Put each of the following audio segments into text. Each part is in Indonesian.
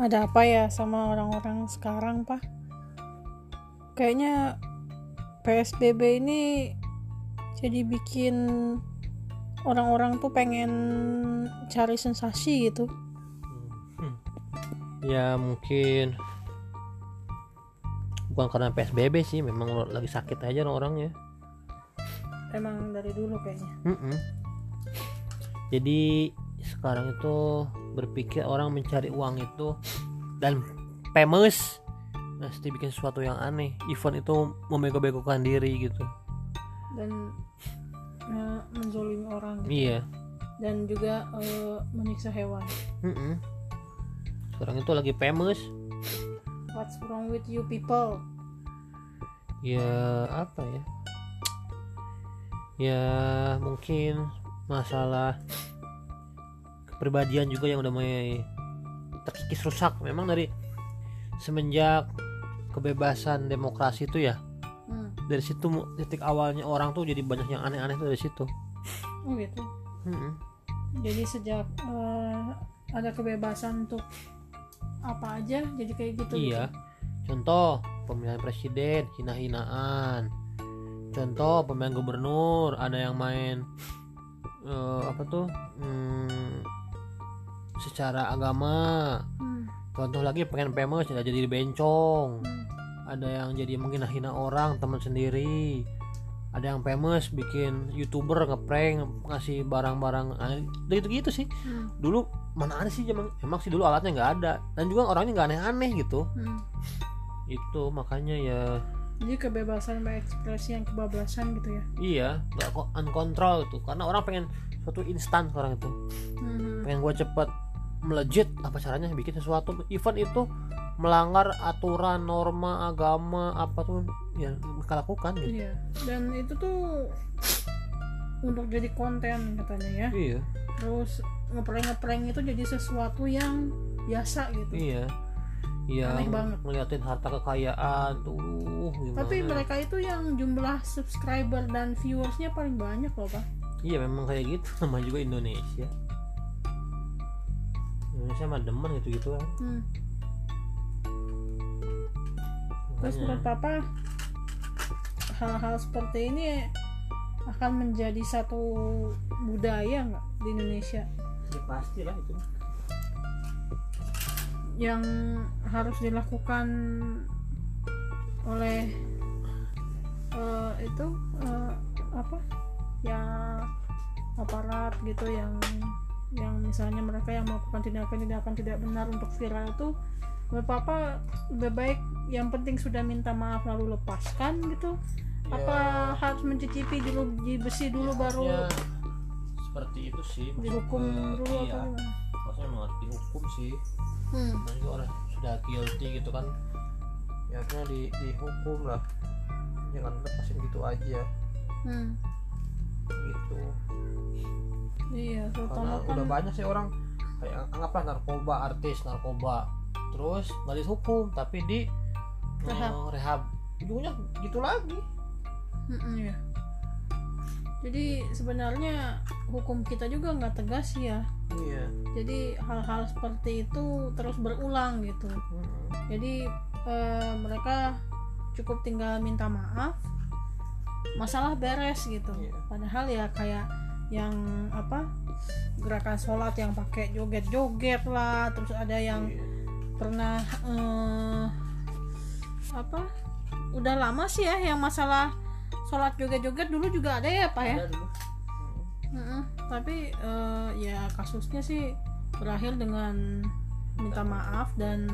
ada apa ya sama orang-orang sekarang pak? Kayaknya PSBB ini jadi bikin orang-orang tuh pengen cari sensasi gitu. Hmm. ya mungkin. Bukan karena PSBB sih memang lagi sakit aja orangnya. Emang dari dulu kayaknya. Mm-mm. jadi sekarang itu berpikir orang mencari uang itu dan famous. Pasti bikin sesuatu yang aneh event itu membego-begokan diri gitu. Dan eh, menzolimi orang gitu. iya. Dan juga eh, menyiksa hewan. Mm-mm. sekarang itu lagi famous. What's wrong with you people? Ya apa ya? Ya mungkin masalah kepribadian juga yang udah mulai terkikis rusak. Memang dari semenjak kebebasan demokrasi itu ya Hmm. dari situ titik awalnya orang tuh jadi banyak yang aneh-aneh tuh dari situ. Oh gitu? Mm-mm. jadi sejak eh, ada kebebasan untuk apa aja jadi kayak gitu iya. contoh pemilihan presiden hina-hinaan. Contoh pemilihan gubernur ada yang main eh, apa tuh hmm, secara agama. Gitu. Hmm, contoh lagi pengen famous ya jadi bencong. Hmm. ada yang jadi menghina-hina orang teman sendiri. Ada yang famous bikin youtuber ngeprank ngasih barang-barang aneh gitu-gitu sih. Hmm, dulu mana ada sih emang emang sih dulu alatnya nggak ada. Dan juga orangnya nggak aneh-aneh gitu. Hmm. itu makanya ya. Jadi kebebasan berekspresi yang kebablasan gitu ya? Iya nggak kok uncontrol itu karena orang pengen suatu instan sekarang itu. Hmm, pengen gua cepet melejit apa caranya bikin sesuatu. Event itu melanggar aturan norma agama apa tuh ya mereka lakukan gitu. Iya dan itu tuh untuk jadi konten katanya ya. Iya. Terus ngeprank ngeprank itu jadi sesuatu yang biasa gitu. Iya. Yang Aneh banget. ngeliatin harta kekayaan tuh gimana? Tapi mereka itu yang jumlah subscriber dan viewersnya paling banyak loh pak. Iya memang kayak gitu. Sama juga Indonesia Indonesia mah demen gitu gitu kan. Hmm. terus menurut papa hal-hal seperti ini akan menjadi satu budaya nggak di Indonesia? Ya pasti lah itu. Yang harus dilakukan oleh eh, itu eh, apa? Ya aparat gitu yang yang misalnya mereka yang melakukan tindakan-tindakan tidak benar untuk viral itu menurut papa lebih baik yang penting sudah minta maaf lalu lepaskan gitu apa harus mencicipi dulu di besi dulu baru Ya, seperti itu sih maksud dihukum gua, dulu iya. apa gimana? maksudnya memang harus dihukum sih Hmm. Nah, juga orang sudah guilty gitu kan ya harusnya di, dihukum lah jangan lepasin gitu aja Hmm. gitu iya karena kan udah banyak sih orang kayak anggaplah narkoba artis narkoba terus nggak dihukum tapi di Rehab. eh, rehab ujungnya gitu lagi Mm-mm, iya. Jadi sebenarnya hukum kita juga nggak tegas ya. iya Jadi hal-hal seperti itu terus berulang gitu. Mm-mm. Jadi eh, mereka cukup tinggal minta maaf, masalah beres gitu. Iya. Padahal ya kayak yang apa gerakan sholat yang pakai joget-joget lah, terus ada yang Iya. pernah eh, apa udah lama sih ya yang masalah sholat joget-joget dulu juga ada ya pak ya Ada dulu. Mm-mm. tapi eh, ya kasusnya sih berakhir dengan minta maaf dan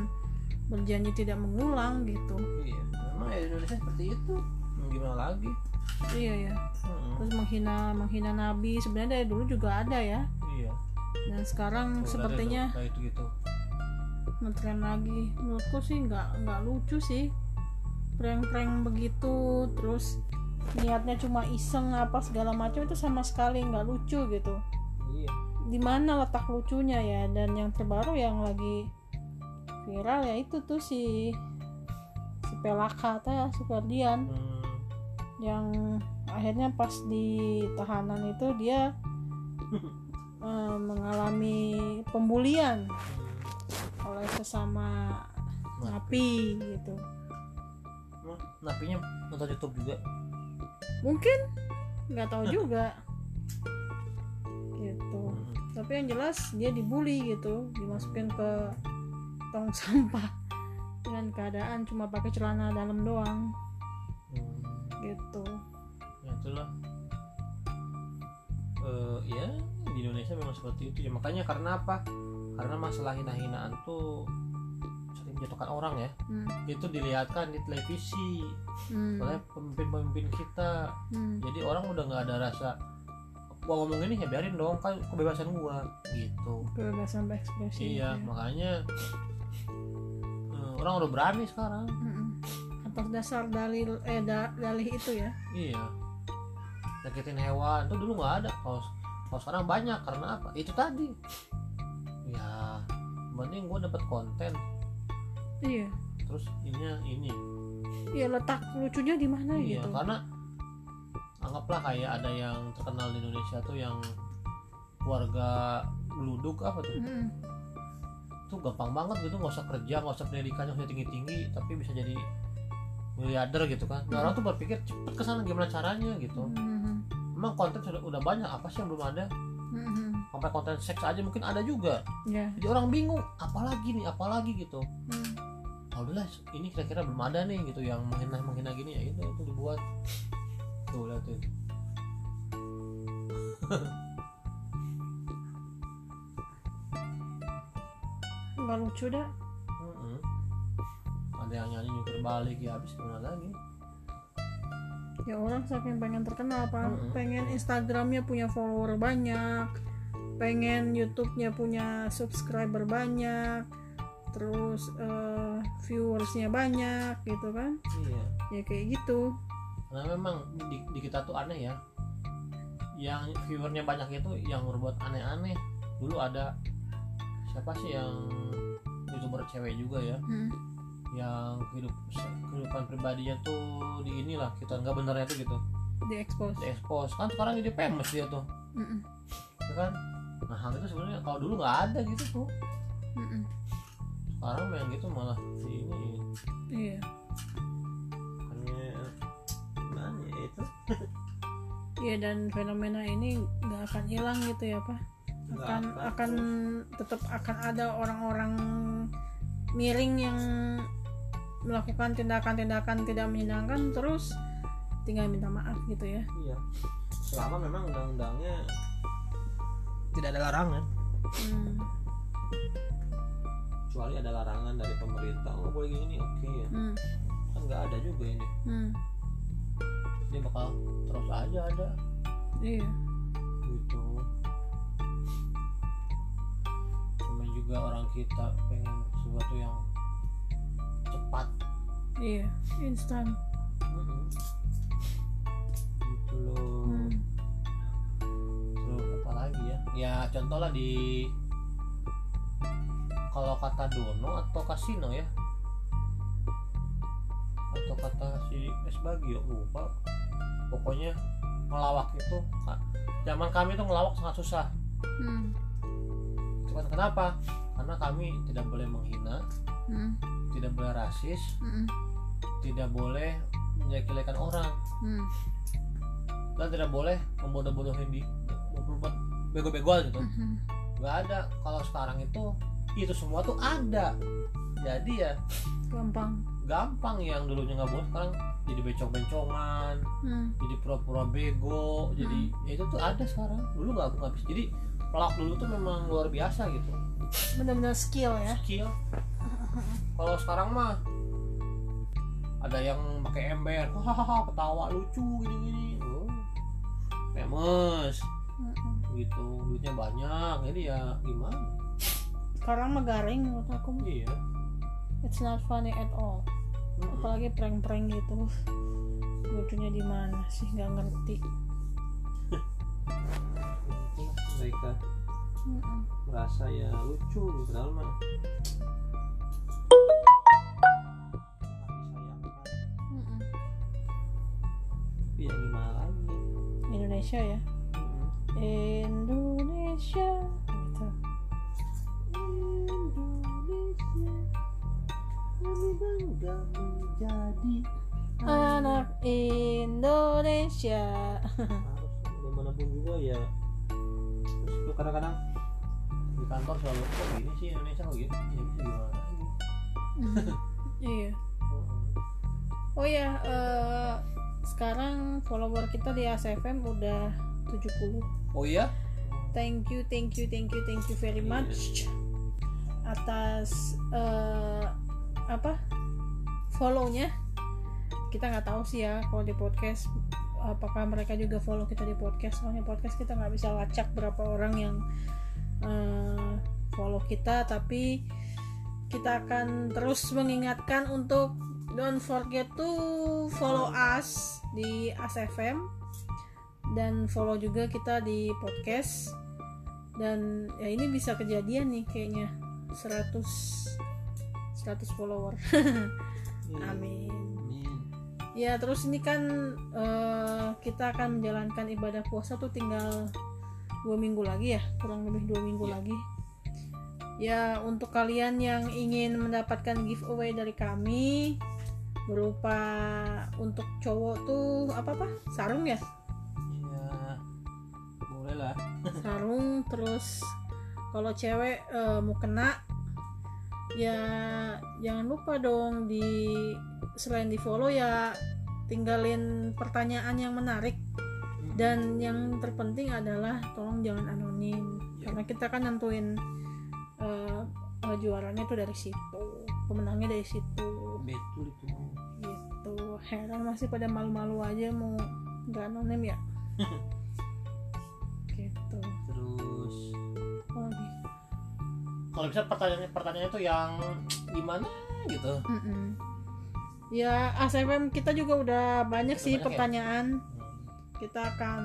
berjanji tidak mengulang gitu iya memang ya Indonesia seperti itu gimana lagi? Iya ya Mm-mm. terus menghina menghina nabi. Sebenarnya dari dulu juga ada ya. Iya. Dan sekarang sepertinya kayak itu gitu. ngetren lagi. Menurutku sih nggak nggak lucu sih. Prank-prank begitu. Terus niatnya cuma iseng apa segala macam itu sama sekali nggak lucu gitu. Iya. Di mana letak lucunya ya? Dan yang terbaru yang lagi viral ya itu tuh si si Pelaka teh Supardian Hmm. Yang akhirnya pas di tahanan itu dia eh, mengalami pembulian oleh sesama napi. gitu. Emang napinya nonton YouTube juga? Mungkin. Nggak tahu juga. Gitu. Mm-mm. tapi yang jelas dia dibully gitu. Dimasukin ke tong sampah. Dengan keadaan cuma pakai celana dalam doang. Hmm. Gitu ya itulah Eh, ya di Indonesia memang seperti itu ya makanya karena apa karena masalah hina-hinaan tuh sering menjatuhkan orang ya hmm. itu dilihatkan di televisi Hmm. oleh pemimpin-pemimpin kita Hmm. jadi orang udah nggak ada rasa gua ngomong ini ya biarin dong kan kebebasan gua gitu kebebasan berekspresi iya ya. makanya eh, orang udah berani sekarang Mm-mm. Atas dasar dalil eh da- dalih itu ya? Iya. Nyakitin hewan. Tuh dulu nggak ada. Kalau kalau sekarang banyak. Karena apa? Itu tadi. Ya mending gue dapet konten. Iya. Terus ininya ini. Iya letak lucunya di mana iya gitu? karena anggaplah kayak ada yang terkenal di Indonesia tuh yang keluarga geluduk apa tuh? Mm-mm. tuh gampang banget gitu. Nggak usah kerja nggak usah pendidikannya nggak usah tinggi tinggi tapi bisa jadi miliarder gitu kan. Nah, orang tuh berpikir cepet ke sana gimana caranya gitu. Mm-mm. emang konten sudah udah banyak apa sih yang belum ada? Mm-mm. sampai konten seks aja mungkin ada juga. Ya jadi orang bingung apalagi nih apalagi gitu. Mm. oh udahlah ini kira-kira belum ada nih gitu yang menghina menghina gini ya itu itu dibuat. Tuh lihat tuh. Nggak lucu dah. Mm-mm. ada yang nyanyi nyupir balik ya habis gimana lagi? Ya orang saking pengen terkenal apa Mm-mm. pengen Instagramnya punya follower banyak pengen YouTube-nya punya subscriber banyak terus eh, viewersnya banyak gitu kan? Iya. Ya kayak gitu. Karena memang di, di kita tuh aneh ya. Yang viewernya banyak itu yang berbuat aneh-aneh. Dulu ada siapa sih yang youtuber cewek juga ya? Hmm. Yang hidup kehidupan pribadinya tuh di inilah kita nggak benernya tuh gitu. Di expose di expose kan sekarang jadi famous dia tuh. Mm-mm. ya kan? Nah hal itu sebenarnya kalau dulu nggak ada gitu tuh. Mm-mm. sekarang yang gitu malah di ini. Iya. Gimana ya itu? Iya dan fenomena ini nggak akan hilang gitu ya pak. Akan. akan tetap akan ada orang-orang miring yang melakukan tindakan-tindakan tidak menyenangkan terus tinggal minta maaf gitu ya. Iya. Selama memang undang-undangnya tidak ada larangan. Hmm. kecuali ada larangan dari pemerintah oh boleh gini oke ya. Hmm. kan nggak ada juga ini. Hmm. dia bakal terus aja ada. Iya. Gitu. Namanya juga orang kita pengen sesuatu yang cepat iya instan. Gitu loh. Hmm. terus apa lagi ya? Ya contoh lah di kalau kata dono atau kasino ya? Atau kata si es bagio lupa. Pokoknya ngelawak itu zaman kami tuh ngelawak sangat susah. Hmm. Cuman kenapa karena kami tidak boleh menghina Hmm. tidak boleh rasis Hmm. tidak boleh menjelek-jelekan orang Hmm. dan tidak boleh membodoh-bodohin di memperbuat bego-begoan gitu Hmm. nggak ada kalau sekarang itu itu semua tuh ada jadi ya gampang gampang yang dulunya nggak boleh sekarang jadi bencong-bencongan Hmm. jadi pura-pura bego jadi ya itu tuh ada sekarang dulu nggak nggak bisa jadi pelak dulu tuh memang luar biasa gitu benar-benar skill ya. Skill. Kalau sekarang mah ada yang pakai ember. Hahaha ketawa lucu gini-gini. Oh, famous. Gitu duitnya banyak jadi ya gimana? Sekarang mah garing menurut aku. Iya. It's not funny at all. Apalagi prank-prank gitu. Lucunya di mana sih? Nggak ngerti. Mereka hmm. merasa ya lucu padahal mah ya gimana lagi. Indonesia ya? Hmm. Indonesia gitu. Indonesia kami bangga menjadi anak Indonesia. Bagaimanapun juga ya. Terus kadang-kadang di kantor selalu kok gini sih Indonesia kok gini ya bisa gimana lagi? Iya. Oh ya eh, sekarang follower kita di ASFM udah 70 oh iya? Thank you thank you thank you thank you very much. Atas eh, apa follownya. Kita nggak tahu sih ya kalau di podcast apakah mereka juga follow kita di podcast. Soalnya podcast kita nggak bisa lacak berapa orang yang eh, follow kita tapi kita akan terus mengingatkan untuk don't forget to follow us di ASFM dan follow juga kita di podcast. Dan ya ini bisa kejadian nih kayaknya. 100 100 follower. Amin. Amin. ya terus ini kan eh, kita akan menjalankan ibadah puasa tuh tinggal dua minggu lagi ya kurang lebih dua minggu Iya. lagi. Ya untuk kalian yang ingin mendapatkan giveaway dari kami berupa untuk cowok tuh apa apa? Sarung ya? Ya boleh lah. Sarung terus kalau cewek eh, mau kena ya jangan lupa dong di selain di follow ya tinggalin pertanyaan yang menarik dan yang terpenting adalah tolong jangan anonim Ya. karena kita kan nentuin eh, eh, juaranya tuh dari situ pemenangnya dari situ betul itu gitu heran masih pada malu-malu aja mau nggak anonim ya gitu terus apa lagi kalau bisa pertanyaan pertanyaan itu yang gimana gitu Mm-mm. Ya, ASFM kita juga udah banyak Udah sih banyak ya? pertanyaan. Hmm. Kita akan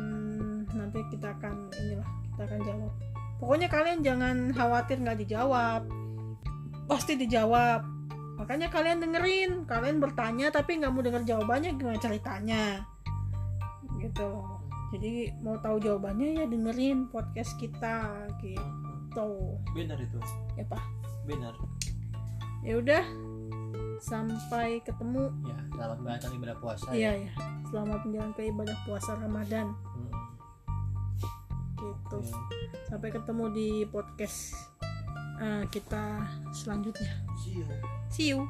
nanti kita akan inilah kita akan jawab. Pokoknya kalian jangan khawatir nggak dijawab. Pasti dijawab. Makanya kalian dengerin, kalian bertanya tapi nggak mau denger jawabannya gimana ceritanya. Gitu loh. Jadi mau tahu jawabannya ya dengerin podcast kita gitu. benar itu Ya Pak. benar Ya udah. Sampai ketemu ya selamat menjalankan ibadah puasa Iya ya ya, selamat menjalankan ibadah puasa Ramadan Hmm. gitu. Ya. Sampai ketemu di podcast eh, kita selanjutnya. See you. See you.